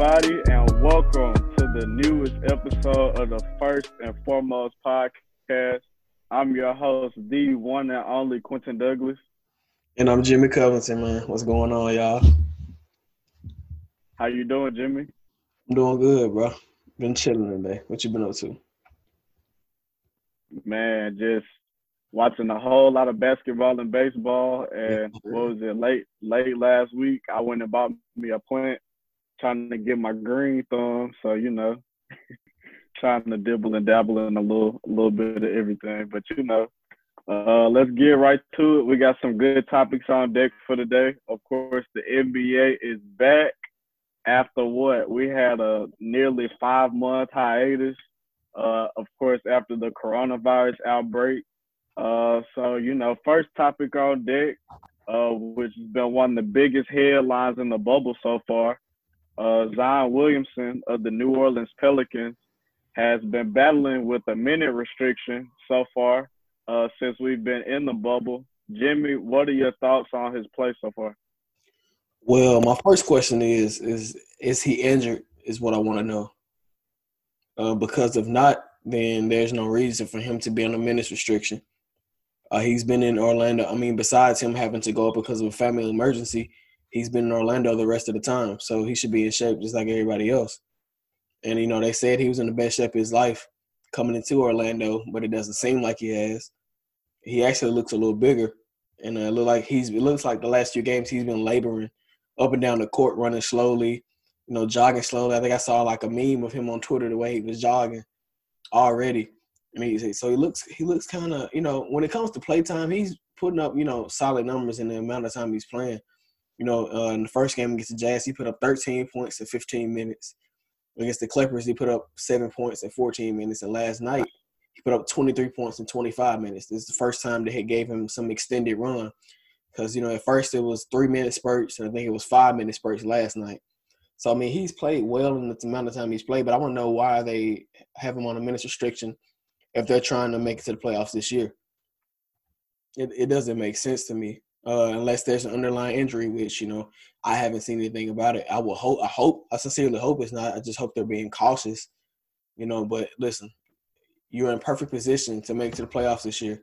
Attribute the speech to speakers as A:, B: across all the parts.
A: everybody, and welcome to the newest episode of the First and Foremost podcast. I'm your host, the one and only Quentin Douglas.
B: And I'm Jimmy Covington, man. What's going on, y'all?
A: How you doing, Jimmy?
B: I'm doing good, bro. Been chilling today. What you been up to?
A: Man, just watching a whole lot of basketball and baseball. And what was it? Late late last week, I went and bought me a plant, trying to get my green thumb. So you know, trying to dibble and dabble in a little a little bit of everything. But you know, uh, let's get right to it. We got some good topics on deck for today. Of course, the NBA is back after what we had a nearly five month hiatus. Uh, of course, after the coronavirus outbreak. Uh, so you know, first topic on deck, uh, which has been one of the biggest headlines in the bubble so far. Uh, Zion Williamson of the New Orleans Pelicans has been battling with a minute restriction so far uh, since we've been in the bubble. Jimmy, what are your thoughts on his play so far?
B: Well, my first question is is is he injured? Is what I want to know. Uh, because if not, then there's no reason for him to be on a minutes restriction. Uh, he's been in Orlando. I mean, besides him having to go up because of a family emergency, he's been in Orlando the rest of the time. So he should be in shape just like everybody else. And you know, they said he was in the best shape of his life coming into Orlando, but it doesn't seem like he has. He actually looks a little bigger, and uh, look like he's. It looks like the last few games he's been laboring up and down the court, running slowly, you know, jogging slowly. I think I saw like a meme of him on Twitter the way he was jogging already. I mean, so he looks he looks kind of you know when it comes to playtime, he's putting up you know solid numbers in the amount of time he's playing. You know, uh, in the first game against the Jazz, he put up 13 points in 15 minutes. Against the Clippers, he put up seven points in 14 minutes. And last night, he put up 23 points in 25 minutes. This is the first time they he gave him some extended run. Because, you know, at first it was three minute spurts, and I think it was five minute spurts last night. So, I mean, he's played well in the amount of time he's played, but I want to know why they have him on a minutes restriction if they're trying to make it to the playoffs this year. It, it doesn't make sense to me uh, unless there's an underlying injury, which you know I haven't seen anything about it. I will hope. I hope. I sincerely hope it's not. I just hope they're being cautious. You know, but listen, you're in perfect position to make to the playoffs this year.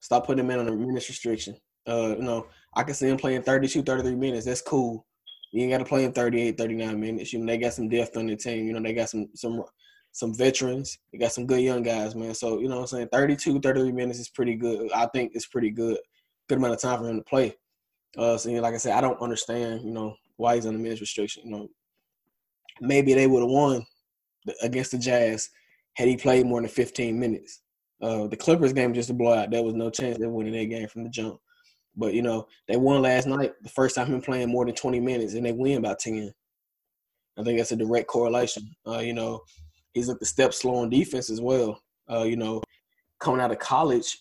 B: Stop putting them in on a minutes restriction. Uh, you know, I can see him playing 32, 33 minutes. That's cool. You ain't got to play in 38, 39 minutes. You know, they got some depth on the team. You know, they got some some some veterans. They got some good young guys, man. So, you know I'm saying? 32, 33 minutes is pretty good. I think it's pretty good good amount of time for him to play. Uh, so, you know, like I said, I don't understand, you know, why he's the minutes restriction. You know, maybe they would have won against the Jazz had he played more than 15 minutes. Uh, the Clippers game just a blowout. There was no chance they winning that game from the jump. But you know, they won last night, the first time him playing more than 20 minutes, and they win by 10. I think that's a direct correlation. Uh, you know, he's at the step slow on defense as well. Uh, you know, coming out of college,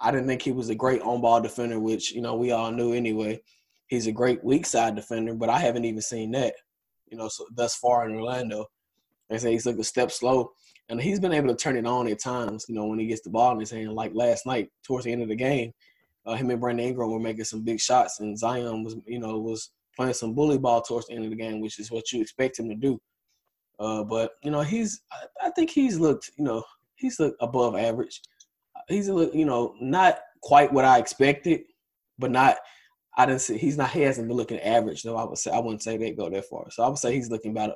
B: I didn't think he was a great on ball defender, which, you know, we all knew anyway. He's a great weak side defender, but I haven't even seen that, you know, so thus far in Orlando. I say he's like a step slow. And he's been able to turn it on at times, you know, when he gets the ball in his hand. Like last night, towards the end of the game, uh, him and Brandon Ingram were making some big shots, and Zion was, you know, was playing some bully ball towards the end of the game, which is what you expect him to do. Uh, but you know, he's I, I think he's looked, you know, he's looked above average he's a you know, not quite what I expected, but not. I didn't see he's not. He hasn't been looking average though. I would say I wouldn't say they go that far. So I would say he's looking about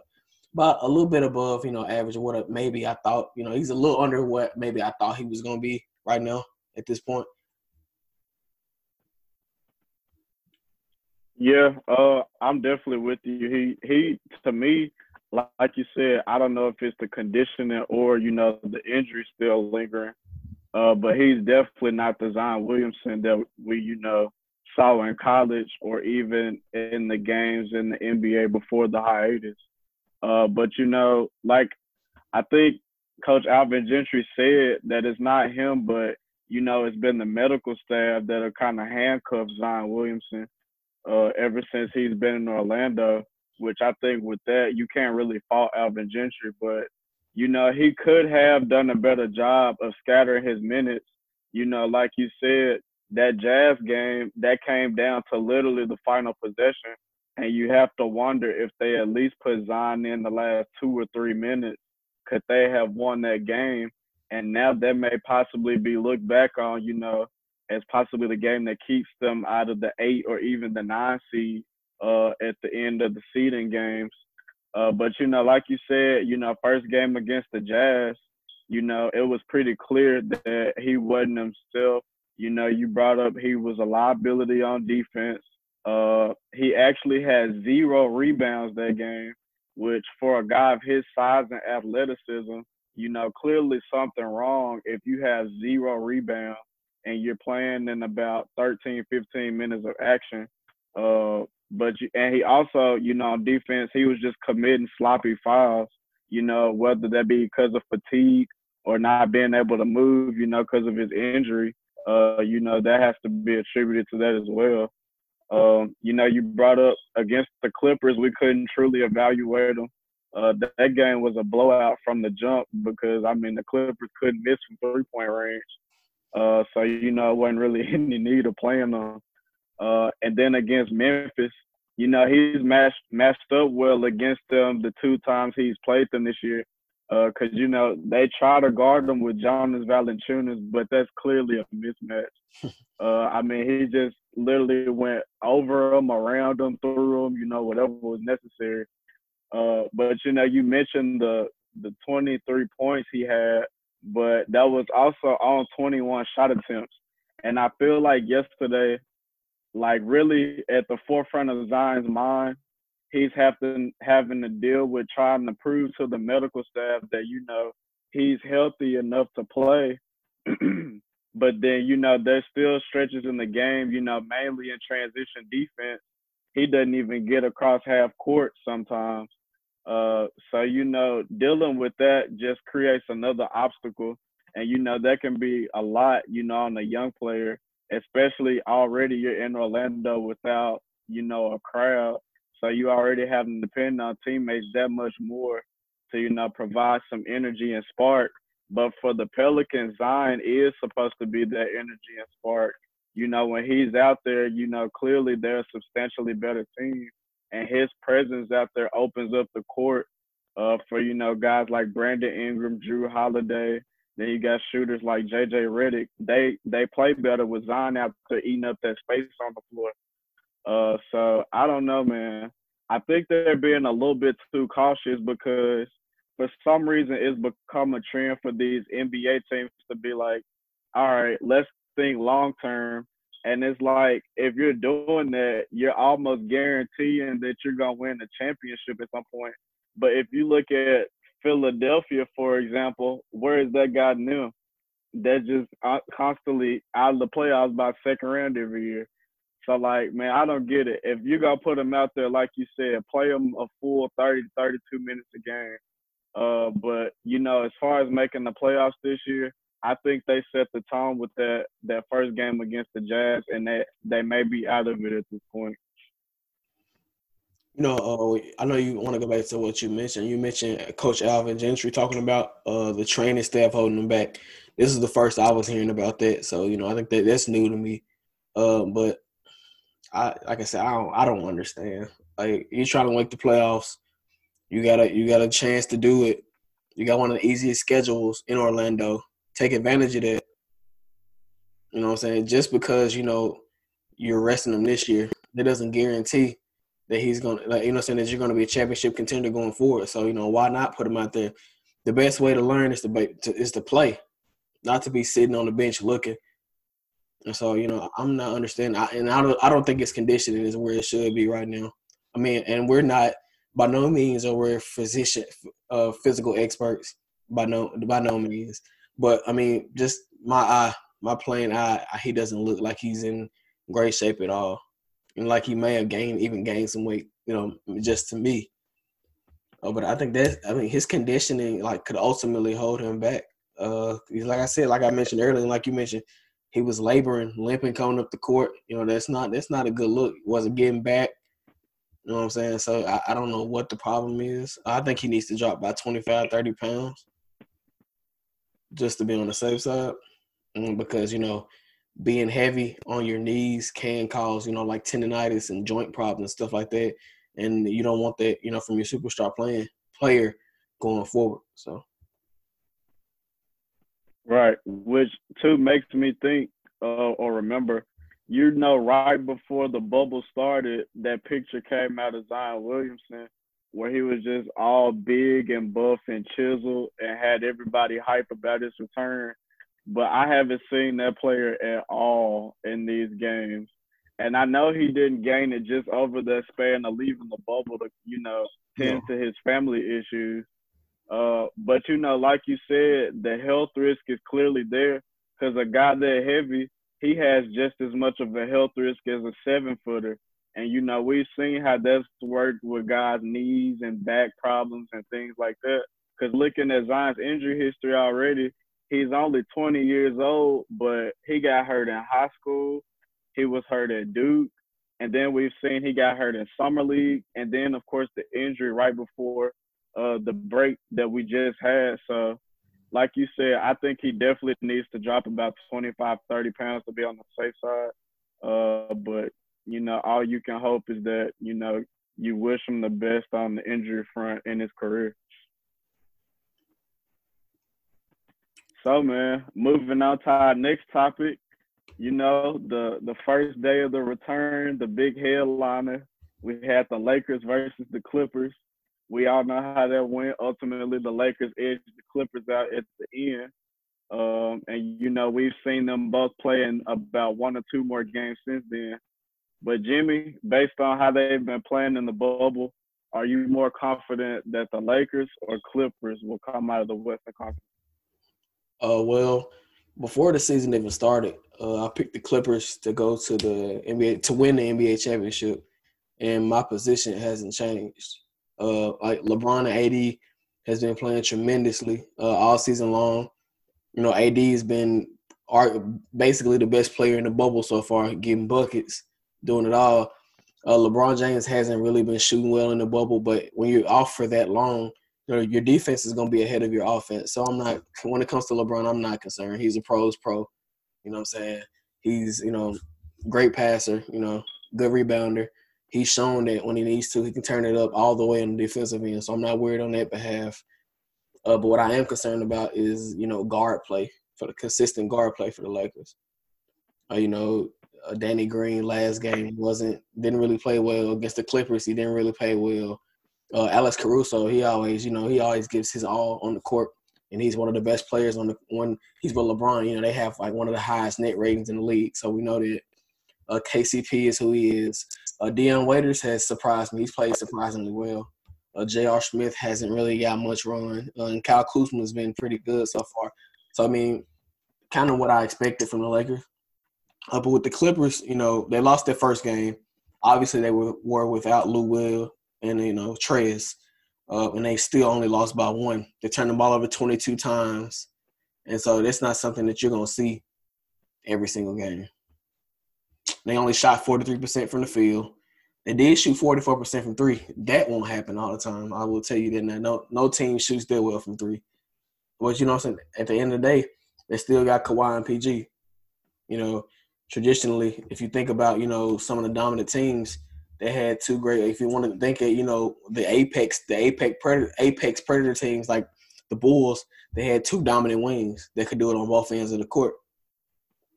B: about a little bit above, you know, average. What maybe I thought, you know, he's a little under what maybe I thought he was going to be right now at this point.
A: Yeah, uh, I'm definitely with you. He he to me, like you said, I don't know if it's the conditioning or you know the injury still lingering. Uh, but he's definitely not the Zion Williamson that we, you know, saw in college or even in the games in the NBA before the hiatus. Uh, but you know, like I think Coach Alvin Gentry said that it's not him, but you know, it's been the medical staff that have kind of handcuffed Zion Williamson uh, ever since he's been in Orlando. Which I think with that you can't really fault Alvin Gentry, but you know, he could have done a better job of scattering his minutes. You know, like you said, that Jazz game that came down to literally the final possession and you have to wonder if they at least put Zion in the last two or three minutes, could they have won that game? And now that may possibly be looked back on, you know, as possibly the game that keeps them out of the eight or even the nine seed uh, at the end of the seeding games. Uh, but you know, like you said, you know, first game against the Jazz, you know, it was pretty clear that he wasn't himself. You know, you brought up he was a liability on defense. Uh, he actually had zero rebounds that game, which for a guy of his size and athleticism, you know, clearly something wrong if you have zero rebounds and you're playing in about 13, 15 minutes of action. Uh, but you, and he also, you know, on defense, he was just committing sloppy fouls. You know, whether that be because of fatigue or not being able to move, you know, because of his injury. Uh, you know, that has to be attributed to that as well. Um, you know, you brought up against the Clippers, we couldn't truly evaluate them. Uh, that, game was a blowout from the jump because I mean the Clippers couldn't miss from three point range. Uh, so you know, it wasn't really any need of playing them. Uh, and then against Memphis, you know, he's matched matched up well against them the two times he's played them this year because uh, you know they try to guard him with Jonas Valanciunas, but that's clearly a mismatch. uh, I mean, he just literally went over him, around him, through him, you know, whatever was necessary. Uh, but you know, you mentioned the the 23 points he had, but that was also on 21 shot attempts, and I feel like yesterday, like really at the forefront of Zion's mind he's having having to deal with trying to prove to the medical staff that you know he's healthy enough to play. but then you know there's still stretches in the game, you know, mainly in transition defense. He doesn't even get across half court sometimes. Uh, so you know, dealing with that just creates another obstacle, and you know that can be a lot, you know, on a young player, especially already you're in Orlando without you know a crowd. So you already have to depend on teammates that much more to, you know, provide some energy and spark. But for the Pelicans, Zion is supposed to be that energy and spark. You know, when he's out there, you know, clearly they're a substantially better team. And his presence out there opens up the court uh, for, you know, guys like Brandon Ingram, Jrue Holiday. Then you got shooters like JJ Redick. They they play better with Zion after eating up that space on the floor. Uh, so I don't know, man. I think they're being a little bit too cautious because for some reason it's become a trend for these NBA teams to be like, all right, let's think long term. And it's like if you're doing that, you're almost guaranteeing that you're gonna win the championship at some point. But if you look at Philadelphia, for example, where is that guy them? They're just uh, constantly out of the playoffs by second round every year. So like, man, I don't get it. If you gonna put them out there, like you said, play them a full 30 32 minutes a game. Uh, but you know, as far as making the playoffs this year, I think they set the tone with that that first game against the Jazz, and that they may be out of it at this point.
B: You know, uh, I know you want to go back to what you mentioned. You mentioned Coach Alvin Gentry talking about uh, the training staff holding them back. This is the first I was hearing about that, so you know, I think that that's new to me. Uh, but I like I said, I don't I don't understand. Like you're trying to make the playoffs, you got a you got a chance to do it. You got one of the easiest schedules in Orlando. Take advantage of that. You know what I'm saying? Just because, you know, you're resting them this year, that doesn't guarantee that he's gonna like you know saying that you're gonna be a championship contender going forward. So, you know, why not put him out there? The best way to learn is to, to is to play, not to be sitting on the bench looking and so, you know, I'm not understanding, I, and I don't, I don't think its conditioning is where it should be right now. I mean, and we're not by no means are we physician, uh, physical experts by no by no means. But I mean, just my eye, my plain eye, he doesn't look like he's in great shape at all, and like he may have gained even gained some weight. You know, just to me. Oh, but I think that I mean his conditioning like could ultimately hold him back. Uh, like I said, like I mentioned earlier, like you mentioned, he was laboring, limping, coming up the court. You know, that's not that's not a good look. Wasn't getting back. You know what I'm saying? So I, I don't know what the problem is. I think he needs to drop by 25, 30 pounds just to be on the safe side. Mm, because, you know, being heavy on your knees can cause, you know, like tendonitis and joint problems and stuff like that. And you don't want that, you know, from your superstar playing player going forward. So
A: Right. Which too makes me think uh, or remember, you know, right before the bubble started, that picture came out of Zion Williamson where he was just all big and buff and chiseled and had everybody hype about his return but I haven't seen that player at all in these games. And I know he didn't gain it just over the span of leaving the bubble to, you know, tend yeah. to his family issues. Uh, but you know, like you said, the health risk is clearly there because a guy that heavy, he has just as much of a health risk as a seven footer. And you know, we've seen how that's worked with guys' knees and back problems and things like that. Because looking at Zion's injury history already, he's only 20 years old, but he got hurt in high school. He was hurt at Duke. And then we've seen he got hurt in summer league. And then, of course, the injury right before uh, the break that we just had. So, like you said, I think he definitely needs to drop about 25, 30 pounds to be on the safe side. Uh, but, you know, all you can hope is that, you know, you wish him the best on the injury front in his career. So man, moving on to our next topic, you know, the the first day of the return, the big headliner, we had the Lakers versus the Clippers. We all know how that went. Ultimately, the Lakers edged the Clippers out at the end. Um, and you know, we've seen them both play in about one or two more games since then. But Jimmy, based on how they've been playing in the bubble, are you more confident that the Lakers or Clippers will come out of the Western Conference?
B: Uh, well, before the season even started, uh, I picked the Clippers to go to the NBA to win the NBA championship, and my position hasn't changed. Uh, like LeBron and AD has been playing tremendously uh, all season long. You know, AD has been basically the best player in the bubble so far, getting buckets, doing it all. Uh, LeBron James hasn't really been shooting well in the bubble, but when you're off for that long, know, your defense is going to be ahead of your offense. So I'm not when it comes to LeBron, I'm not concerned. He's a pros pro. You know what I'm saying? He's you know great passer. You know, good rebounder. He's shown that when he needs to, he can turn it up all the way on the defensive end. So I'm not worried on that behalf. Uh, but what I am concerned about is you know guard play for the consistent guard play for the Lakers. Uh, you know, uh, Danny Green last game wasn't didn't really play well against the Clippers. He didn't really play well uh, Alex Caruso, he always, you know, he always gives his all on the court, and he's one of the best players on the one. he's with LeBron. You know, they have like one of the highest net ratings in the league, so we know that uh, KCP is who he is. Uh, Dion Waiters has surprised me; he's played surprisingly well. Uh, J.R. Smith hasn't really got much run, uh, and Kyle Kuzma has been pretty good so far. So I mean, kind of what I expected from the Lakers. Uh, but with the Clippers, you know, they lost their first game. Obviously, they were, were without Lou Will and you know Trez, uh, and they still only lost by one. They turned the ball over 22 times, and so that's not something that you're gonna see every single game. They only shot 43% from the field. They did shoot 44% from three. That won't happen all the time. I will tell you that. No, no team shoots that well from three. But you know what I'm saying? At the end of the day, they still got Kawhi and PG. You know, traditionally, if you think about, you know, some of the dominant teams – they had two great. If you want to think it, you know, the apex, the apex predator, apex predator teams like the Bulls, they had two dominant wings that could do it on both ends of the court.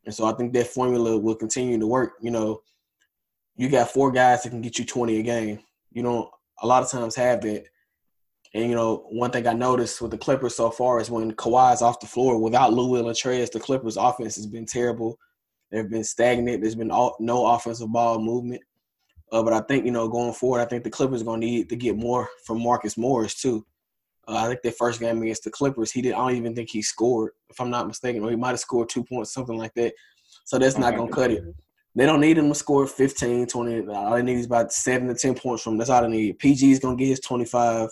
B: And so I think that formula will continue to work. You know, you got four guys that can get you 20 a game. You don't a lot of times have that. And you know, one thing I noticed with the Clippers so far is when Kawhi's off the floor without Lou Will and Trez, the Clippers offense has been terrible. They've been stagnant. There's been all, no offensive ball movement. Uh, but I think you know going forward, I think the Clippers are going to need to get more from Marcus Morris too. Uh, I think their first game against the Clippers, he did. I don't even think he scored, if I'm not mistaken, or he might have scored two points, something like that. So that's not going to cut it. They don't need him to score 15, 20. All they need is about seven to 10 points from. That's all they need. PG is going to get his 25.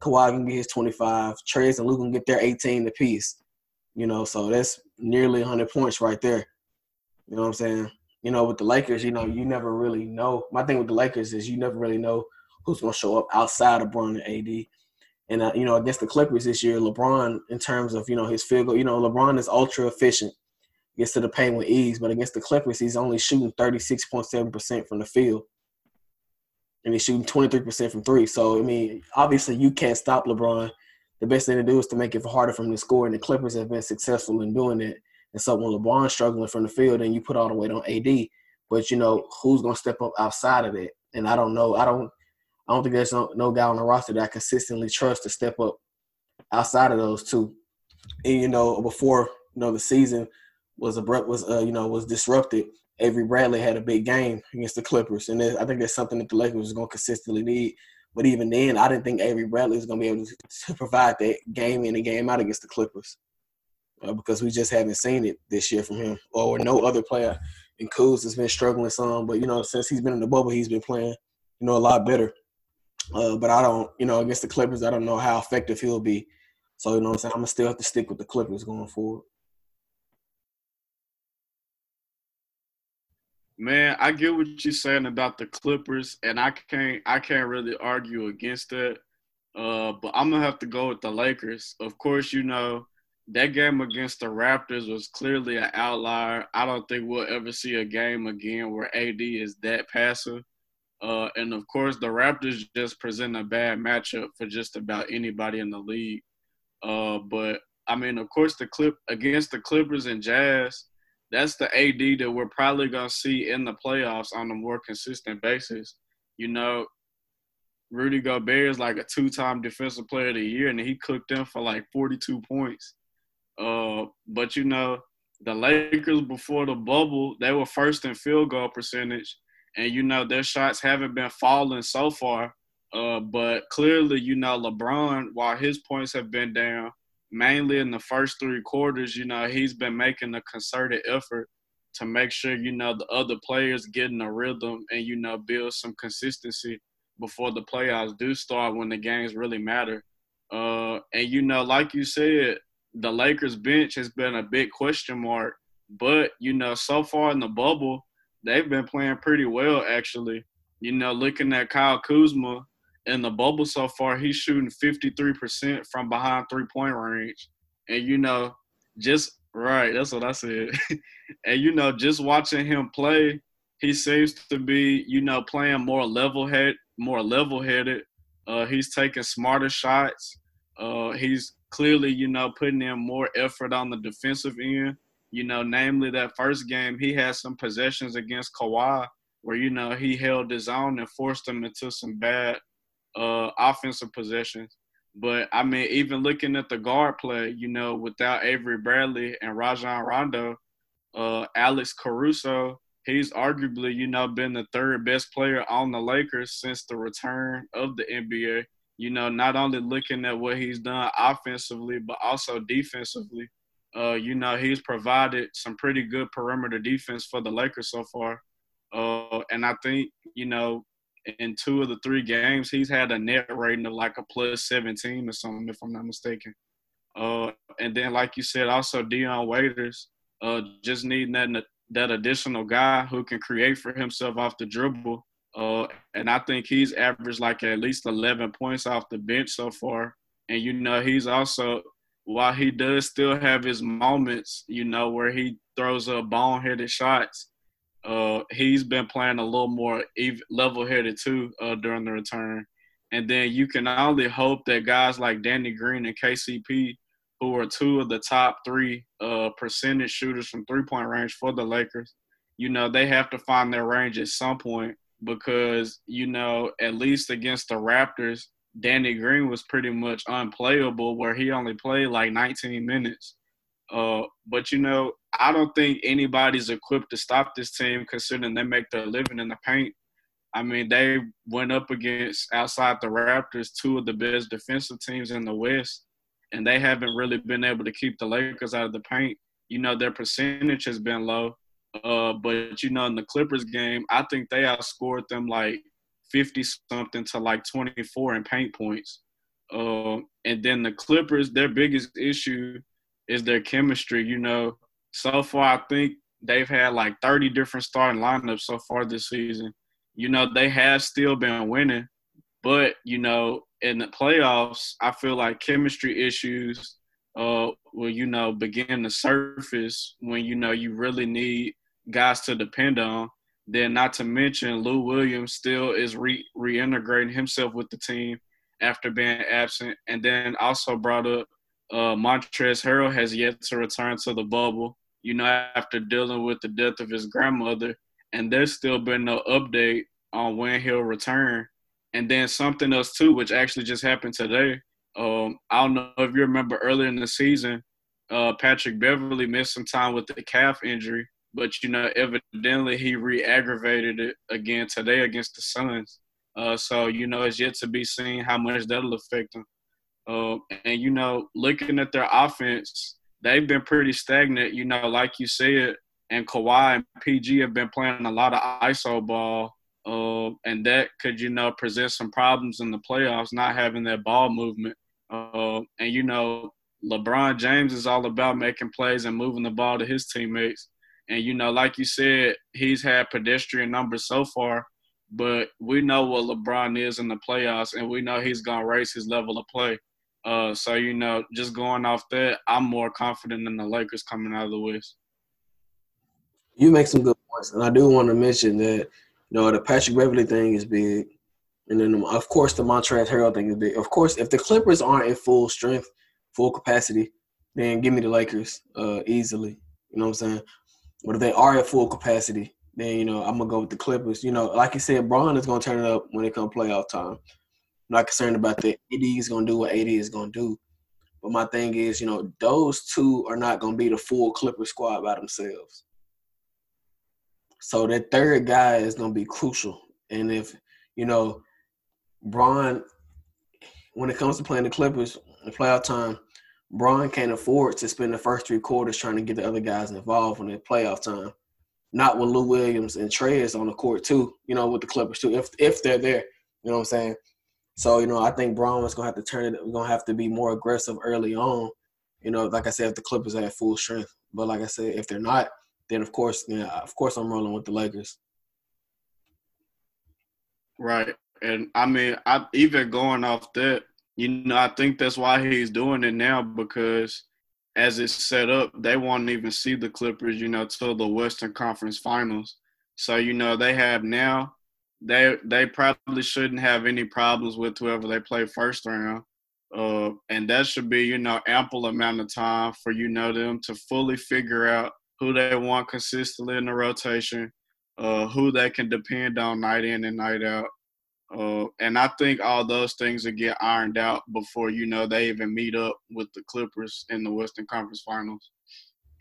B: Kawhi can get his 25. Trez and Luke can get their 18 apiece. You know, so that's nearly 100 points right there. You know what I'm saying? You know, with the Lakers, you know, you never really know. My thing with the Lakers is you never really know who's going to show up outside of LeBron and AD. And uh, you know, against the Clippers this year, LeBron, in terms of you know his field goal, you know, LeBron is ultra efficient. gets to the paint with ease. But against the Clippers, he's only shooting 36.7% from the field. And he's shooting 23% from three. So, I mean, obviously you can't stop LeBron. The best thing to do is to make it harder for him to score. And the Clippers have been successful in doing it. And so when LeBron's struggling from the field and you put all the weight on AD, but you know, who's gonna step up outside of that? And I don't know. I don't I don't think there's no, no guy on the roster that I consistently trust to step up outside of those two. And you know, before you know the season was abrupt was uh, you know was disrupted. Avery Bradley had a big game against the Clippers, and I think that's something that the Lakers is going to consistently need. But even then, I didn't think Avery Bradley was going to be able to, to provide that game in and game out against the Clippers uh, because we just haven't seen it this year from him or no other player. And Kuz has been struggling some, but you know since he's been in the bubble, he's been playing you know a lot better. Uh, but I don't, you know, against the Clippers, I don't know how effective he'll be. So, you know I'm saying? I'm to still have to stick with the Clippers going forward.
A: Man, I get what you're saying about the Clippers, and I can't I can't really argue against that. Uh, but I'm gonna have to go with the Lakers. Of course, you know that game against the Raptors was clearly an outlier. I don't think we'll ever see a game again where AD is that passive. Uh, and of course, the Raptors just present a bad matchup for just about anybody in the league. Uh, but I mean, of course, the clip against the Clippers and Jazz, that's the AD that we're probably gonna see in the playoffs on a more consistent basis. You know, Rudy Gobert is like a two-time Defensive Player of the Year, and he cooked them for like 42 points. Uh, but you know, the Lakers before the bubble, they were first in field goal percentage and you know their shots haven't been falling so far. Uh, but clearly, you know, LeBron, while his points have been down, mainly in the first three quarters, you know, he's been making a concerted effort to make sure, you know, the other players get in a rhythm and, you know, build some consistency before the playoffs do start when the games really matter. Uh, and, you know, like you said, the Lakers bench has been a big question mark. But, you know, so far in the bubble, they've been playing pretty well actually. You know, looking at Kyle Kuzma in the bubble so far, he's shooting 53% from behind three point range. And you know, just right, that's what I said. and you know, just watching him play, he seems to be, you know, playing more level head, more level headed. Uh, he's taking smarter shots. Uh, he's clearly, you know, putting in more effort on the defensive end. You know, namely that first game, he had some possessions against Kawhi where, you know, he held his own and forced him into some bad uh, offensive possessions. But I mean, even looking at the guard play, you know, without Avery Bradley and Rajon Rondo, uh, Alex Caruso, he's arguably, you know, been the third best player on the Lakers since the return of the NBA. You know, not only looking at what he's done offensively, but also defensively. Uh, you know, he's provided some pretty good perimeter defense for the Lakers so far. Uh, and I think, you know, in two of the three games, he's had a net rating of like a plus 17 or something, if I'm not mistaken. Uh, and then, like you said, also Dion Waiters, uh, just needing that that additional guy who can create for himself off the dribble. Uh, and I think he's averaged like at least 11 points off the bench so far. And you know, he's also while he does still have his moments, you know, where he throws a boneheaded shots, uh, he's been playing a little more level-headed too uh, during the return. And then you can only hope that guys like Danny Green and KCP, who are two of the top three uh, percentage shooters from three-point range for the Lakers, you know, they have to find their range at some point because, you know, at least against the Raptors – Danny Green was pretty much unplayable, where he only played like 19 minutes. Uh, but you know, I don't think anybody's equipped to stop this team, considering they make their living in the paint. I mean, they went up against outside the Raptors, two of the best defensive teams in the West, and they haven't really been able to keep the Lakers out of the paint. You know, their percentage has been low. Uh, but you know, in the Clippers game, I think they outscored them like 50 something to like 24 in paint points. Uh, and then the Clippers, their biggest issue is their chemistry. You know, so far I think they've had like 30 different starting lineups so far this season. You know, they have still been winning, but you know, in the playoffs, I feel like chemistry issues uh, will you know begin to surface when you know you really need guys to depend on. Then, not to mention, Lou Williams still is re- reintegrating himself with the team after being absent, and then also brought up uh, Montrezl Harrell has yet to return to the bubble. You know, after dealing with the death of his grandmother, and there's still been no update on when he'll return. And then something else too, which actually just happened today. Um, I don't know if you remember earlier in the season, uh, Patrick Beverley missed some time with the calf injury, but you know, evidently he re-aggravated it again today against the Suns. Uh, so you know, it's yet to be seen how much that'll affect them. Uh, and you know, looking at their offense, they've been pretty stagnant. You know, like you said, and Kawhi and PG have been playing a lot of ISO ball, uh, and that could you know present some problems in the playoffs, not having that ball movement. Uh, and you know, LeBron James is all about making plays and moving the ball to his teammates. And you know, like you said, he's had pedestrian numbers so far, but we know what LeBron is in the playoffs, and we know he's gonna raise his level of play. Uh, so you know, just going off that, I'm more confident in the Lakers coming out of the West.
B: You make some good points, and I do want to mention that you know the Patrick Beverley thing is big, and then of course the Montrezl Harrell thing is big. Of course, if the Clippers aren't in full strength, full capacity, then give me the Lakers uh, easily. You know what I'm saying? But if they are at full capacity, then you know I'm gonna go with the Clippers. You know, like you said, Bron is gonna turn it up when it comes playoff time. I'm not concerned about that. AD is gonna do what AD is gonna do. But my thing is, you know, those two are not gonna be the full Clipper squad by themselves. So that third guy is gonna be crucial. And if you know, Bron, when it comes to playing the Clippers in playoff time, Bron can't afford to spend the first three quarters trying to get the other guys involved when it's playoff time. Not when Lou Williams and Trey is on the court too, you know, with the Clippers too, if if they're there. You know what I'm saying? So, you know, I think Bron is gonna have to turn it we're gonna have to be more aggressive early on. You know, like I said, if the Clippers are at full strength. But like I said, if they're not, then of course, yeah, uh, of course I'm rolling with the Lakers.
A: Right. And I mean, I even going off that, you know, I think that's why he's doing it now because as it's set up, they won't even see the Clippers, you know, till the Western Conference Finals. So, you know, they have now they they probably shouldn't have any problems with whoever they play first round. Uh, and that should be, you know, ample amount of time for you know them to fully figure out who they want consistently in the rotation, uh, who they can depend on night in and night out. Uh, and I think all those things will get ironed out before you know they even meet up with the Clippers in the Western Conference Finals.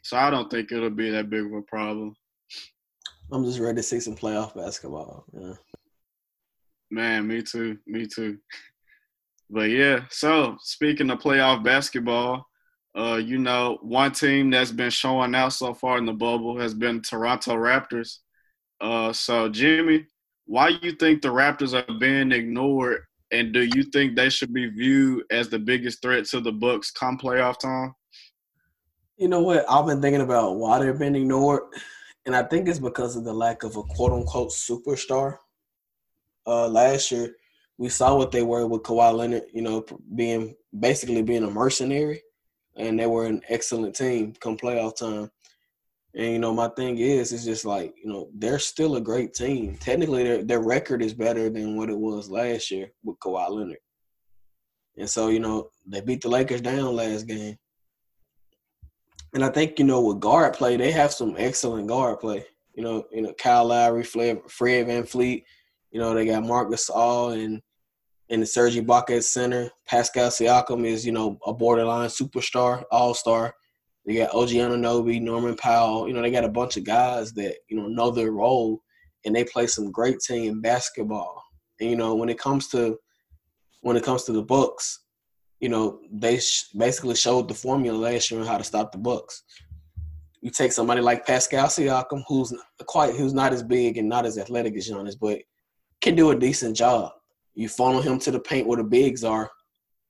A: So I don't think it'll be that big of a problem.
B: I'm just ready to see some playoff basketball. Yeah.
A: Man, me too. Me too. But yeah, so speaking of playoff basketball, uh, you know, one team that's been showing out so far in the bubble has been Toronto Raptors. Uh, so Jimmy, why you think the Raptors are being ignored, and do you think they should be viewed as the biggest threat to the Bucks come playoff time?
B: You know what? I've been thinking about why they're being ignored, and I think it's because of the lack of a quote unquote superstar. Uh, last year, we saw what they were with Kawhi Leonard. You know, being basically being a mercenary, and they were an excellent team come playoff time. And you know, my thing is, it's just like you know, they're still a great team. Technically, their their record is better than what it was last year with Kawhi Leonard. And so, you know, they beat the Lakers down last game. And I think you know, with guard play, they have some excellent guard play. You know, you know, Kyle Lowry, Fred, Fred VanVleet. You know, they got Marc Gasol and and the Serge Ibaka at center. Pascal Siakam is you know a borderline superstar, all star. They got OG Anunoby, Norman Powell. You know, they got a bunch of guys that you know know their role, and they play some great team basketball. And you know, when it comes to when it comes to the Bucks, you know, they sh- basically showed the formula last year on how to stop the Bucks. You take somebody like Pascal Siakam, who's quite who's not as big and not as athletic as Giannis, but can do a decent job. You funnel him to the paint where the bigs are,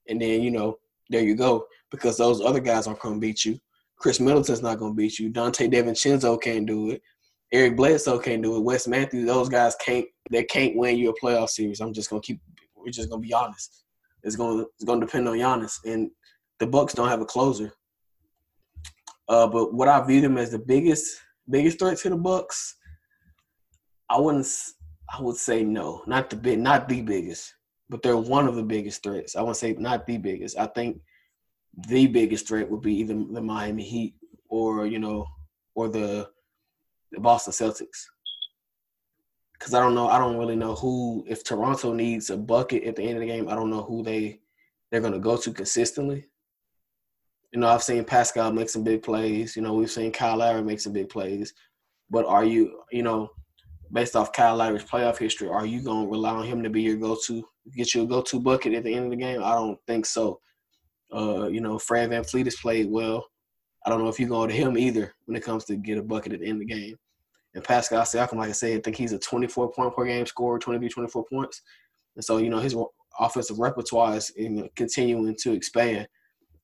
B: and then you know there you go because those other guys aren't going to beat you. Khris Middleton's not going to beat you. Donte DiVincenzo can't do it. Eric Bledsoe can't do it. Wes Matthews, those guys can't. They can't win you a playoff series. I'm just going to keep. We're just going to be honest. It's going. It's going to depend on Giannis, and the Bucks don't have a closer. Uh, but what I view them as the biggest biggest threat to the Bucks, I wouldn't. I would say no, not the big, not the biggest, but they're one of the biggest threats. I to say not the biggest. I think the biggest threat would be either the Miami Heat or you know, or the, the Boston Celtics. Because I don't know, I don't really know who. If Toronto needs a bucket at the end of the game, I don't know who they they're going to go to consistently. You know, I've seen Pascal make some big plays. You know, we've seen Kyle Lowry make some big plays. But are you, you know, based off Kyle Lowry's playoff history, are you going to rely on him to be your go-to, get you a go-to bucket at the end of the game? I don't think so. Uh, you know, Fred VanVleet has played well. I don't know if you go to him either when it comes to get a bucket at the end of the game. And Pascal Siakam, like I said, I think he's a 24 point per game scorer, 23, 24 points. And so, you know, his offensive repertoire is continuing to expand.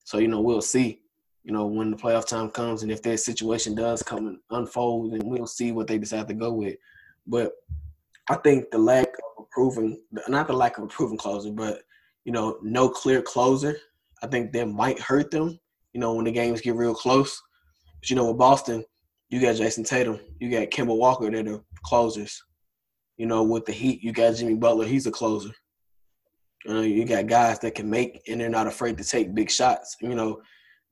B: So, you know, we'll see, you know, when the playoff time comes and if that situation does come and unfold, and we'll see what they decide to go with. But I think the lack of a proven, not the lack of a proven closer, but, you know, no clear closer, I think that might hurt them, you know, when the games get real close. But, you know, with Boston, you got Jayson Tatum, you got Kemba Walker that are the closers. You know, with the Heat, you got Jimmy Butler, he's a closer. You know, you got guys that can make and they're not afraid to take big shots. You know,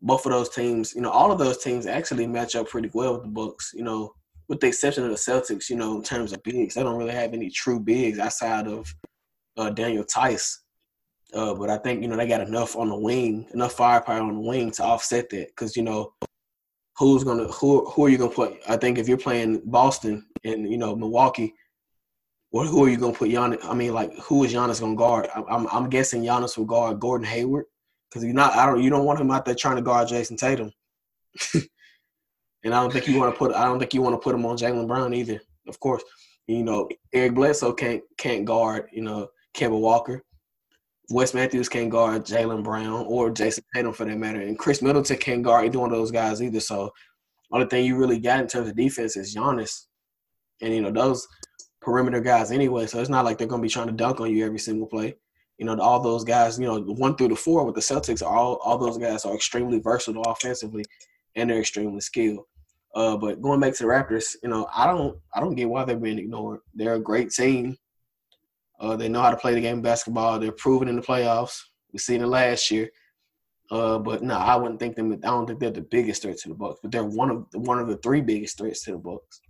B: both of those teams, you know, all of those teams actually match up pretty well with the Bucks. You know, with the exception of the Celtics, you know, in terms of bigs, they don't really have any true bigs outside of uh, Daniel Theis. Uh, but I think you know they got enough on the wing, enough firepower on the wing to offset that. Because you know, who's gonna who who are you gonna put? I think if you're playing Boston and you know Milwaukee, what who are you gonna put Giannis? I mean, like who is Giannis gonna guard? I'm I'm guessing Giannis will guard Gordon Hayward because you're not. I don't. You don't want him out there trying to guard Jayson Tatum. and I don't think you want to put. I don't think you want to put him on Jaylen Brown either. Of course, you know Eric Bledsoe can't can't guard. You know Kemba Walker. Wes Matthews can't guard Jaylen Brown or Jayson Tatum for that matter, and Khris Middleton can't guard either one of those guys either. So, only thing you really got in terms of defense is Giannis, and you know those perimeter guys anyway, so it's not like they're going to be trying to dunk on you every single play. You know, all those guys, you know, one through the four with the Celtics, all all those guys are extremely versatile offensively, and they're extremely skilled. Uh, but going back to the Raptors, you know, I don't I don't get why they're being ignored. They're a great team. Uh, they know how to play the game of basketball. They're proven in the playoffs. We seen it last year. Uh, but no, I wouldn't think them. I don't think they're the biggest threat to the Bucks, but they're one of one of the three biggest threats to the Bucks.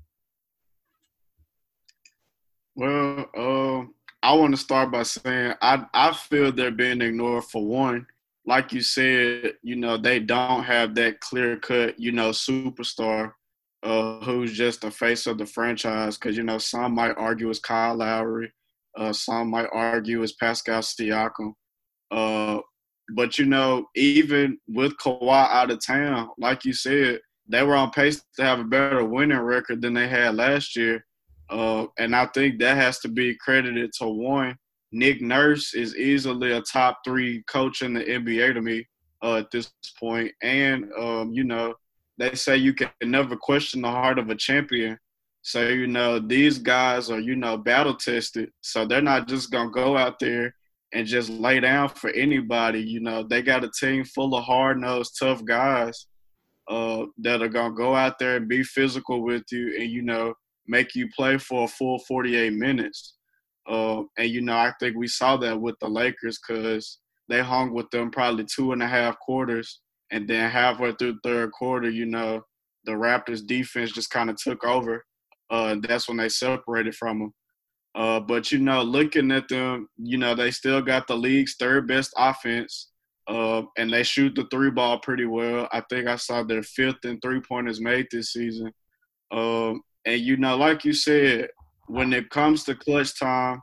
A: Well, uh, I want to start by saying I I feel they're being ignored for one. Like you said, you know they don't have that clear cut, you know, superstar uh, who's just the face of the franchise. Because you know some might argue it's Kyle Lowry, uh, some might argue is Pascal Siakam. Uh, but you know, even with Kawhi out of town, like you said, they were on pace to have a better winning record than they had last year. Uh, and I think that has to be credited to one. Nick Nurse is easily a top three coach in the NBA to me uh, at this point. And, um, you know, they say you can never question the heart of a champion. So, you know, these guys are, you know, battle tested. So they're not just going to go out there and just lay down for anybody. You know, they got a team full of hard nosed, tough guys uh, that are going to go out there and be physical with you and, you know, make you play for a full 48 minutes. Uh, and, you know, I think we saw that with the Lakers because they hung with them probably two and a half quarters. And then halfway through third quarter, you know, the Raptors defense just kind of took over. Uh, that's when they separated from them. Uh, but, you know, looking at them, you know, they still got the league's third best offense. Uh, and they shoot the three ball pretty well. I think I saw their fifth and three pointers made this season. Um, and you know, like you said, when it comes to clutch time,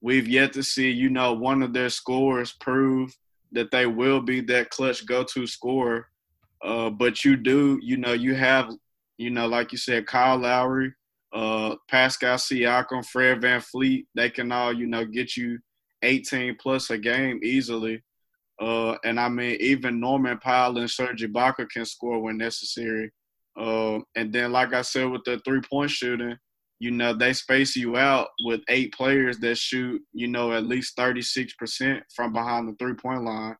A: we've yet to see, you know, one of their scorers prove that they will be that clutch go-to scorer. Uh, but you do, you know, you have, you know, like you said, Kyle Lowry, uh, Pascal Siakam, Fred VanVleet, they can all, you know, get you 18 plus a game easily. Uh, and I mean, even Norman Powell and Serge Ibaka can score when necessary. Um, and then, like I said, with the three point shooting, you know, they space you out with eight players that shoot, you know, at least 36% from behind the three point line.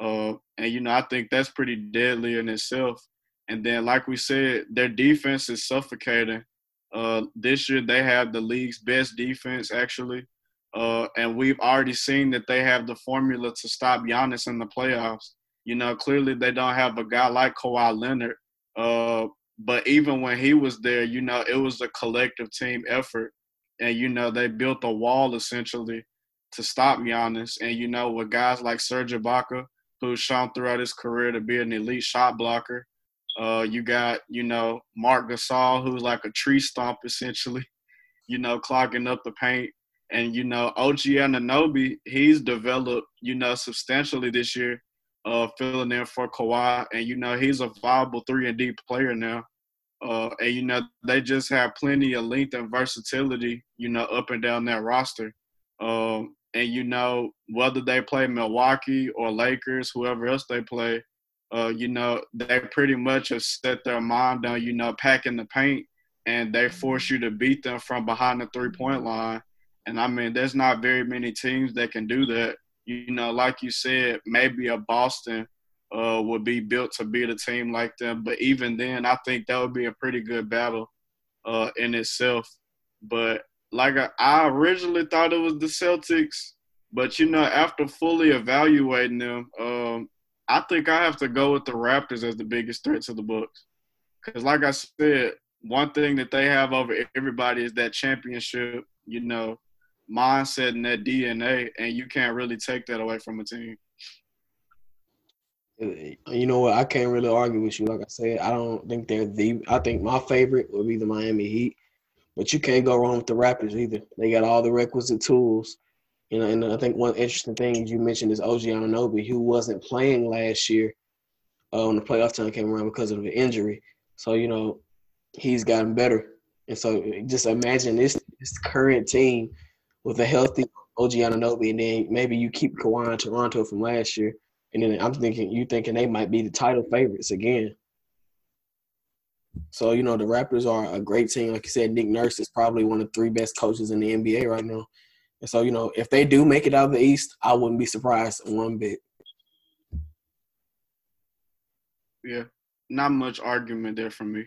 A: Uh, and you know, I think that's pretty deadly in itself. And then, like we said, their defense is suffocating. Uh, this year, they have the league's best defense, actually. Uh, and we've already seen that they have the formula to stop Giannis in the playoffs. You know, clearly they don't have a guy like Kawhi Leonard. Uh, but even when he was there, you know, it was a collective team effort. And, you know, they built a wall essentially to stop Giannis. And, you know, with guys like Serge Ibaka, who's shown throughout his career to be an elite shot blocker, uh, you got, you know, Marc Gasol, who's like a tree stump essentially, you know, clogging up the paint. And, you know, OG Anunoby, he's developed, you know, substantially this year, uh, filling in for Kawhi. And, you know, he's a viable three and D player now. Uh, and, you know, they just have plenty of length and versatility, you know, up and down that roster. Um, and, you know, whether they play Milwaukee or Lakers, whoever else they play, uh, you know, they pretty much have set their mind on, you know, packing the paint and they force you to beat them from behind the three point line. And I mean, there's not very many teams that can do that. You know, like you said, maybe a Boston uh, would be built to beat a team like them. But even then, I think that would be a pretty good battle uh, in itself. But like I, I originally thought it was the Celtics, but you know, after fully evaluating them, um, I think I have to go with the Raptors as the biggest threat to the Bucks. Because, like I said, one thing that they have over everybody is that championship, you know, mindset and that DNA, and you can't really take that away from a team.
B: Uh, you know what? I can't really argue with you. Like I said, I don't think they're the. I think my favorite would be the Miami Heat, but you can't go wrong with the Raptors either. They got all the requisite tools you know, and I think one interesting thing you mentioned is OG Anunoby, who wasn't playing last year uh, when the playoff time came around because of an injury. So you know, he's gotten better, and so just imagine this this current team with a healthy OG Anunoby, and then maybe you keep Kawhi in Toronto from last year, and then I'm thinking you thinking they might be the title favorites again. So you know the Raptors are a great team. Like you said, Nick Nurse is probably one of the three best coaches in the NBA right now. And so, you know, if they do make it out of the East, I wouldn't be surprised one bit.
A: Yeah, not much argument there for me.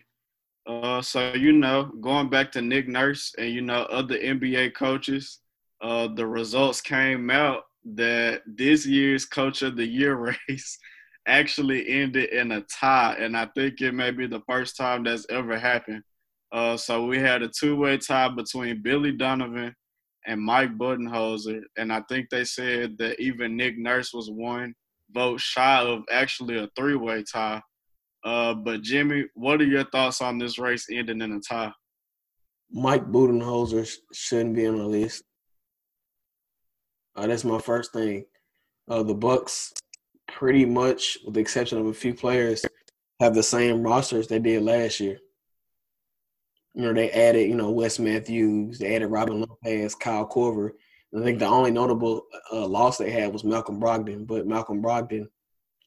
A: Uh, so you know, going back to Nick Nurse and you know other NBA coaches, uh, the results came out that this year's Coach of the Year race actually ended in a tie, and I think it may be the first time that's ever happened. Uh, so we had a two-way tie between Billy Donovan and Mike Budenholzer. And I think they said that even Nick Nurse was one vote shy of actually a three way tie. Uh, but Jimmy, what are your thoughts on this race ending in a tie?
B: Mike Budenholzer shouldn't be on the list. Uh, that's my first thing. Uh, the Bucks, pretty much, with the exception of a few players, have the same rosters they did last year. You know, they added, you know, Wes Matthews, they added Robin Lopez, Kyle Korver. I think the only notable uh, loss they had was Malcolm Brogdon, but Malcolm Brogdon,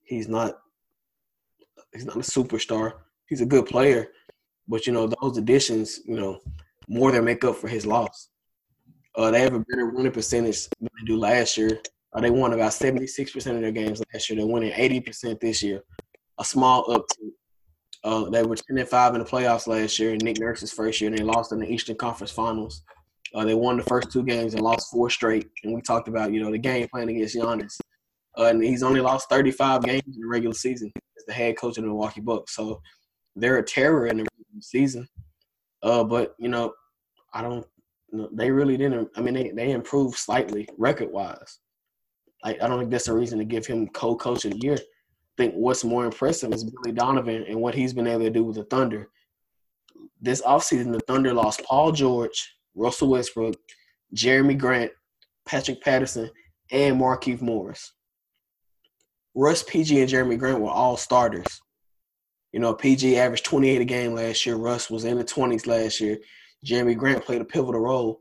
B: he's not he's not a superstar. He's a good player, but you know those additions, you know, more than make up for his loss. Uh, they have a better winning percentage than they do last year. Uh, they won about seventy six percent of their games last year. They're winning eighty percent this year, a small uptick. Uh, they were 10 and 5 in the playoffs last year, in Nick Nurse's first year, and they lost in the Eastern Conference Finals. Uh, they won the first two games and lost four straight. And we talked about, you know, the game plan against Giannis. Uh, and he's only lost 35 games in the regular season as the head coach of the Milwaukee Bucks. So they're a terror in the regular season. Uh, but, you know, I don't they really didn't. I mean, they, they improved slightly record wise. Like, I don't think that's a reason to give him co coach of the year think what's more impressive is Billy Donovan and what he's been able to do with the Thunder. This offseason, the Thunder lost Paul George, Russell Westbrook, Jerami Grant, Patrick Patterson, and Markieff Morris. Russ, PG, and Jerami Grant were all starters. You know, PG averaged 28 a game last year. Russ was in the 20s last year. Jerami Grant played a pivotal role.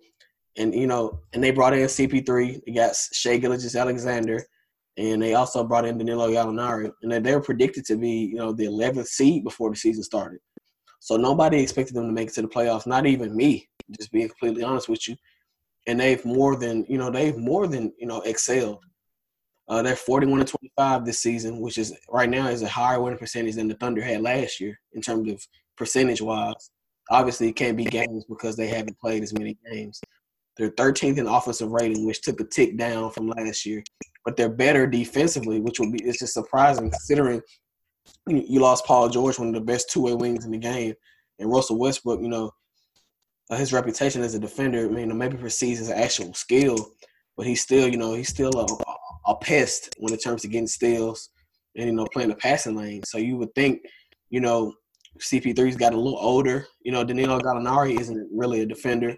B: And, you know, and they brought in CP3. They got Shai Gilgeous-Alexander and they also brought in Danilo Gallinari, and they were predicted to be, you know, the 11th seed before the season started. So nobody expected them to make it to the playoffs, not even me, just being completely honest with you. And they've more than, you know, they've more than, you know, excelled. Uh, they're 41 and 25 this season, which is right now is a higher winning percentage than the Thunder had last year in terms of percentage wise. Obviously, it can't be games because they haven't played as many games. They're 13th in offensive rating, which took a tick down from last year, but they're better defensively, which will be it's just surprising considering you lost Paul George, one of the best two way wings in the game, and Russell Westbrook. You know, uh, his reputation as a defender, I mean, maybe precedes his actual skill, but he's still, you know, he's still a, a pest when it comes to getting steals and you know playing the passing lane. So you would think, you know, CP3's got a little older. You know, Danilo Gallinari isn't really a defender.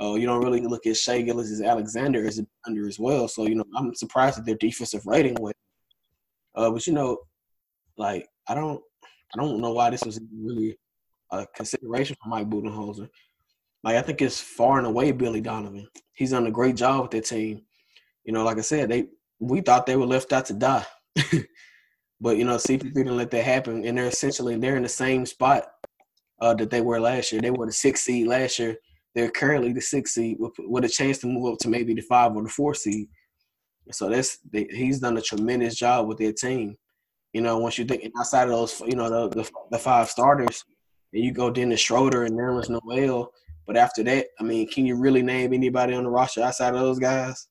B: Uh, you don't really look at Shai as Alexander as a defender as well. So you know, I'm surprised at their defensive rating went. Uh, but you know, like I don't, I don't know why this was really a consideration for Mike Budenholzer. Like I think it's far and away Billy Donovan. He's done a great job with that team. You know, like I said, they we thought they were left out to die. but you know, CP3 didn't let that happen, and they're essentially they're in the same spot uh, that they were last year. They were the sixth seed last year. They're currently the sixth seed with, with a chance to move up to maybe the five or the four seed. So that's he's done a tremendous job with their team. You know, once you think outside of those, you know, the the, the five starters, and you go Dennis Schroeder and Nerlens Noel. But after that, I mean, can you really name anybody on the roster outside of those guys?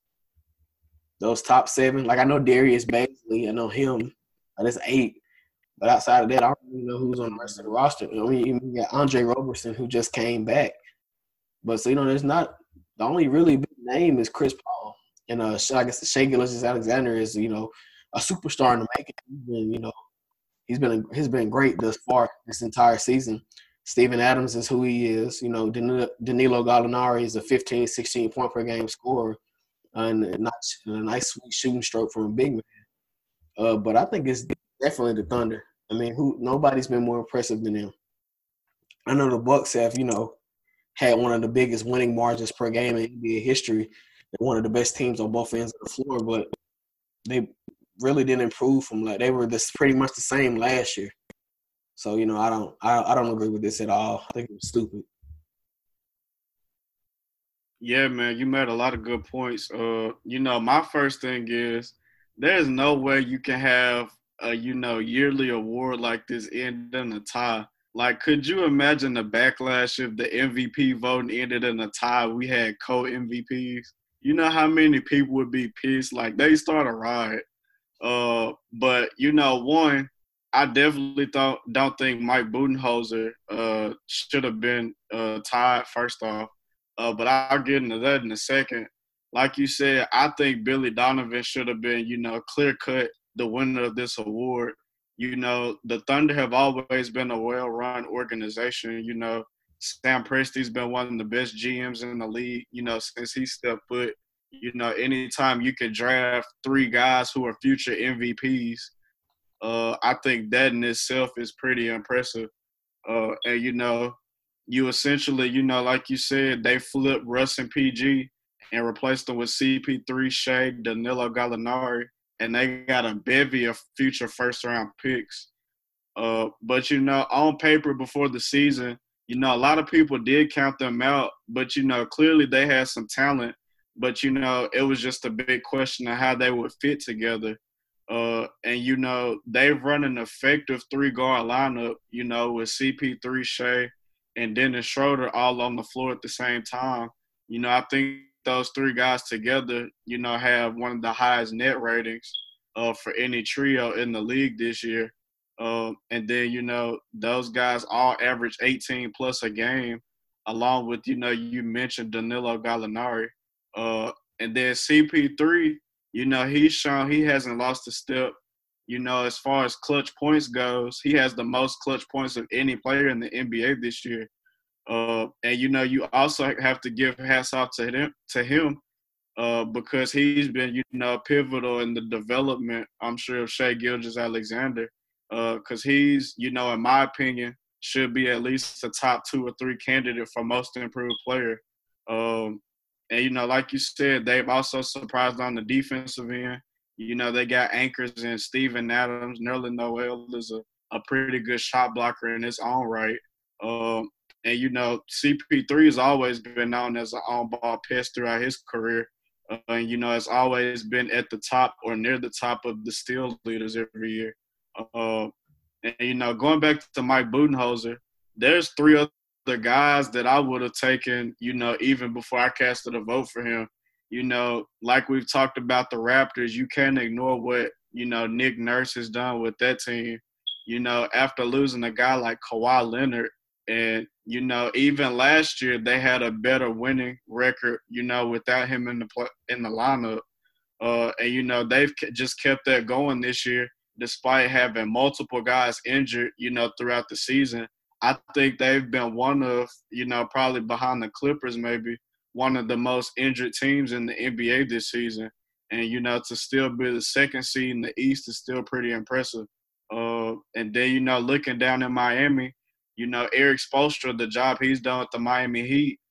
B: Those top seven, like I know Darius Bazley, I know him. That's eight. But outside of that, I don't really know who's on the rest of the roster. I mean, you got Andre Roberson who just came back. But so you know, there's not the only really big name is Chris Paul, and uh, I guess Shai Gilgeous-Alexander is you know a superstar in the making. And, you know, he's been he's been great thus far this entire season. Steven Adams is who he is. You know, Danilo Gallinari is a 15, 16 point per game scorer, and not a nice sweet shooting stroke from a big man. Uh, but I think it's definitely the Thunder. I mean, who nobody's been more impressive than them. I know the Bucks have, you know, had one of the biggest winning margins per game in NBA history. They're one of the best teams on both ends of the floor, but they really didn't improve from like they were this pretty much the same last year. So you know, I don't, I, I don't agree with this at all. I think it's stupid.
A: Yeah, man, you made a lot of good points. Uh, you know, my first thing is there's no way you can have a you know yearly award like this end in a tie like, could you imagine the backlash if the MVP voting ended in a tie? We had co MVPs. You know how many people would be pissed? Like, they start a riot. Uh, but you know, one, I definitely don't don't think Mike Budenholzer uh should have been uh tied first off. Uh, but I'll get into that in a second. Like you said, I think Billy Donovan should have been, you know, clear cut the winner of this award you know, the Thunder have always been a well-run organization. You know, Sam Presti's been one of the best GMs in the league. You know, since he stepped foot. You know, anytime you can draft three guys who are future MVPs, uh, I think that in itself is pretty impressive. Uh, and you know, you essentially, you know, like you said, they flipped Russ and PG and replaced them with CP3, Shai, Danilo Gallinari, and they got a bevy of future first round picks. Uh, but you know, on paper before the season, you know, a lot of people did count them out, but you know, clearly they had some talent. But you know, it was just a big question of how they would fit together. Uh, and you know, they've run an effective three guard lineup, you know, with CP3 Shai and Dennis Schroeder all on the floor at the same time. You know, I think those three guys together, you know, have one of the highest net ratings uh, for any trio in the league this year. Uh, and then, you know, those guys all average 18 plus a game, along with, you know, you mentioned Danilo Gallinari. Uh, and then CP3, you know, he's shown he hasn't lost a step. You know, as far as clutch points goes, he has the most clutch points of any player in the NBA this year. Uh, and you know, you also have to give hats off to him to him uh, because he's been, you know, pivotal in the development. I'm sure of Shai Gilgeous-Alexander, because uh, he's, you know, in my opinion, should be at least a top two or three candidate for most improved player. Um, and you know, like you said, they've also surprised on the defensive end. You know, they got anchors in Steven Adams. Nerlens Noel is a, a pretty good shot blocker in his own right. Um, and you know, CP3 has always been known as an on-ball pest throughout his career. uh, and you know it's always been at the top or near the top of the steal leaders every year. Uh, and you know, going back to Mike Budenholzer, there's three other guys that I would have taken, you know, even before I casted a vote for him. You know, like we've talked about the Raptors, you can't ignore what you know Nick Nurse has done with that team. You know, after losing a guy like Kawhi Leonard, and you know, even last year they had a better winning record. You know, without him in the in the lineup, uh, and you know they've just kept that going this year, despite having multiple guys injured. You know, throughout the season. I think they've been one of, you know, probably behind the Clippers, maybe one of the most injured teams in the NBA this season. And, you know, to still be the second seed in the East is still pretty impressive. Uh, and then, you know, looking down in Miami, you know, Erik Spoelstra, the job he's done with the Miami Heat,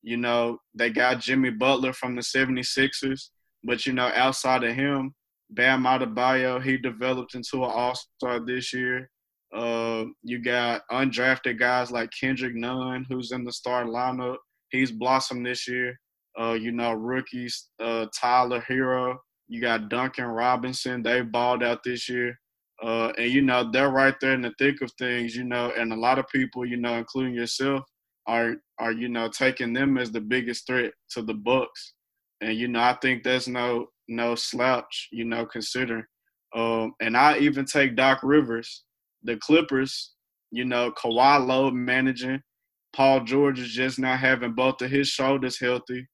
A: you know, they got Jimmy Butler from the 76ers. But, you know, outside of him, Bam Adebayo, he developed into an all-star this year. Uh, you got undrafted guys like Kendrick Nunn, who's in the start lineup. He's blossomed this year. Uh, you know, rookies, uh, Tyler Herro. You got Duncan Robinson. They balled out this year. Uh, and you know they're right there in the thick of things, you know, and a lot of people, you know, including yourself, are are you know taking them as the biggest threat to the Bucks, and you know I think there's no no slouch, you know, considering. Um, and I even take Doc Rivers, the Clippers, you know, Kawhi load managing, Paul George is just not having both of his shoulders healthy.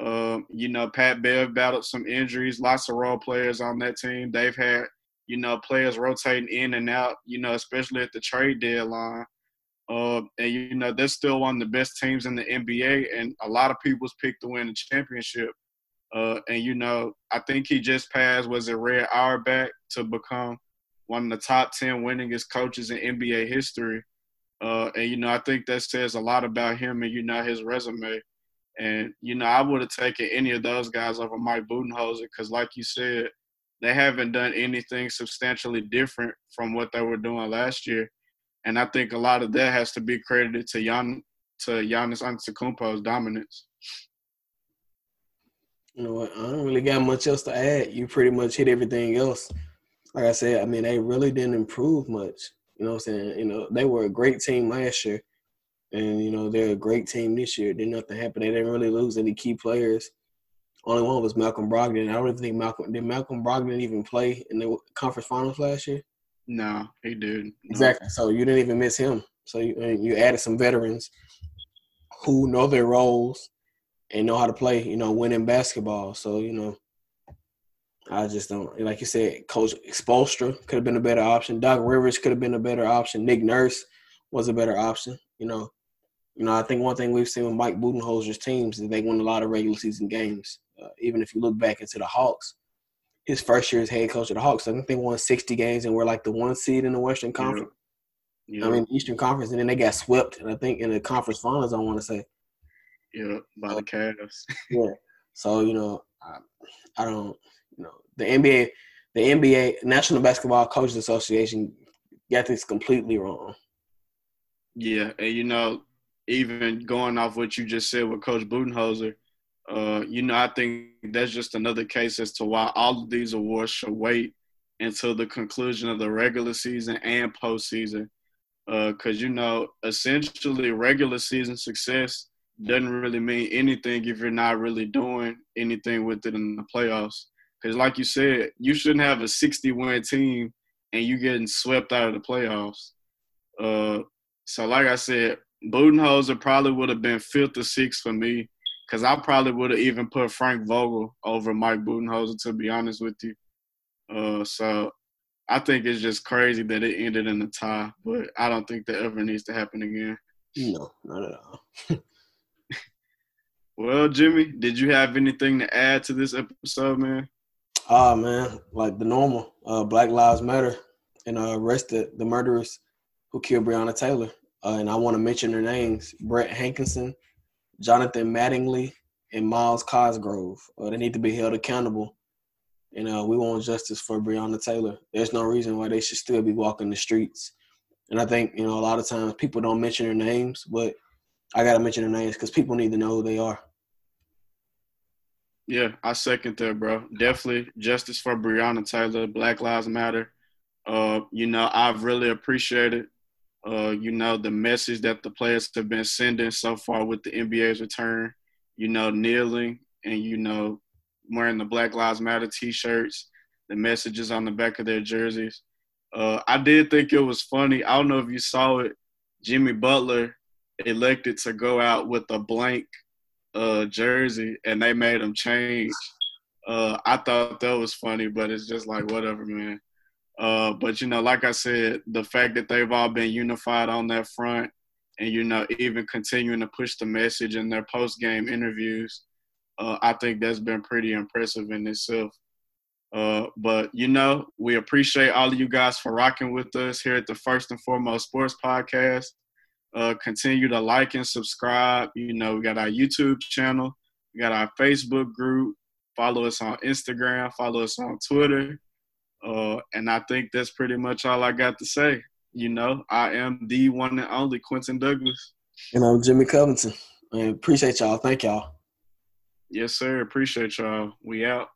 A: Um, you know, Pat Bev battled some injuries. Lots of role players on that team. They've had you know, players rotating in and out, you know, especially at the trade deadline. Uh, and, you know, they're still one of the best teams in the NBA, and a lot of people's picked to win the championship. Uh, and, you know, I think he just passed, was it Red Auerbach, to become one of the top 10 winningest coaches in NBA history. Uh, and, you know, I think that says a lot about him and, you know, his resume. And, you know, I would have taken any of those guys over Mike Budenholzer because, like you said, they haven't done anything substantially different from what they were doing last year. And I think a lot of that has to be credited to Jan to Giannis Antetokounmpo's dominance.
B: You know what? I don't really got much else to add. You pretty much hit everything else. Like I said, I mean, they really didn't improve much. You know what I'm saying? You know, they were a great team last year. And, you know, they're a great team this year. Did nothing happen. They didn't really lose any key players. Only one was Malcolm Brogdon. I don't even think Malcolm did Malcolm Brogdon even play in the conference finals last year.
A: No, he did. No.
B: Exactly. So you didn't even miss him. So you you added some veterans who know their roles and know how to play. You know, winning basketball. So you know, I just don't like you said. Coach Spoelstra could have been a better option. Doc Rivers could have been a better option. Nick Nurse was a better option. You know, you know, I think one thing we've seen with Mike Budenholzer's teams is they win a lot of regular season games. Uh, even if you look back into the Hawks, his first year as head coach of the Hawks, I think they won 60 games and were like the one seed in the Western Conference. Yeah. I mean, Eastern Conference, and then they got swept, and I think in the conference finals, I want to say.
A: Yeah, by the Cavs.
B: yeah. So you know, I, I don't, you know, the NBA, the NBA National Basketball Coaches Association got this completely wrong.
A: Yeah, and you know, even going off what you just said with Coach Budenholzer, uh, you know, I think that's just another case as to why all of these awards should wait until the conclusion of the regular season and postseason. Because, uh, you know, essentially regular season success doesn't really mean anything if you're not really doing anything with it in the playoffs. Because, like you said, you shouldn't have a 60 win team and you getting swept out of the playoffs. Uh, so, like I said, Budenholzer probably would have been fifth or sixth for me because I probably would have even put Frank Vogel over Mike Budenholzer, to be honest with you. Uh, so I think it's just crazy that it ended in a tie, but I don't think that ever needs to happen again.
B: No, not at all.
A: well, Jimmy, did you have anything to add to this episode, man?
B: Ah, uh, man, like the normal, uh, Black Lives Matter and uh, arrest the, murderers who killed Breonna Taylor. Uh, and I want to mention their names: Brett Hankison, Jonathan Mattingly, and Myles Cosgrove. Uh, they need to be held accountable. And uh, we want justice for Breonna Taylor. There's no reason why they should still be walking the streets. And I think, you know, a lot of times people don't mention their names, but I got to mention their names because people need to know who they are.
A: Yeah, I second that, bro. Definitely justice for Breonna Taylor. Black Lives Matter. Uh, you know, I've really appreciated, uh, you know, the message that the players have been sending so far with the NBA's return. You know, kneeling and you know, wearing the Black Lives Matter T-shirts, the messages on the back of their jerseys. Uh, I did think it was funny. I don't know if you saw it. Jimmy Butler elected to go out with a blank uh, jersey, and they made him change. Uh, I thought that was funny, but it's just like whatever, man. Uh, but you know, like I said, the fact that they've all been unified on that front, and you know, even continuing to push the message in their post game interviews, uh, I think that's been pretty impressive in itself. Uh, but you know, we appreciate all of you guys for rocking with us here at the First and Foremost Sports Podcast. Uh, continue to like and subscribe. You know, we got our YouTube channel, we got our Facebook group. Follow us on Instagram, follow us on Twitter. Uh, and I think that's pretty much all I got to say. You know, I am the one and only Quentin Douglas.
B: And I'm Jimmy Covington. I appreciate y'all. Thank y'all.
A: Yes, sir. Appreciate y'all. We out.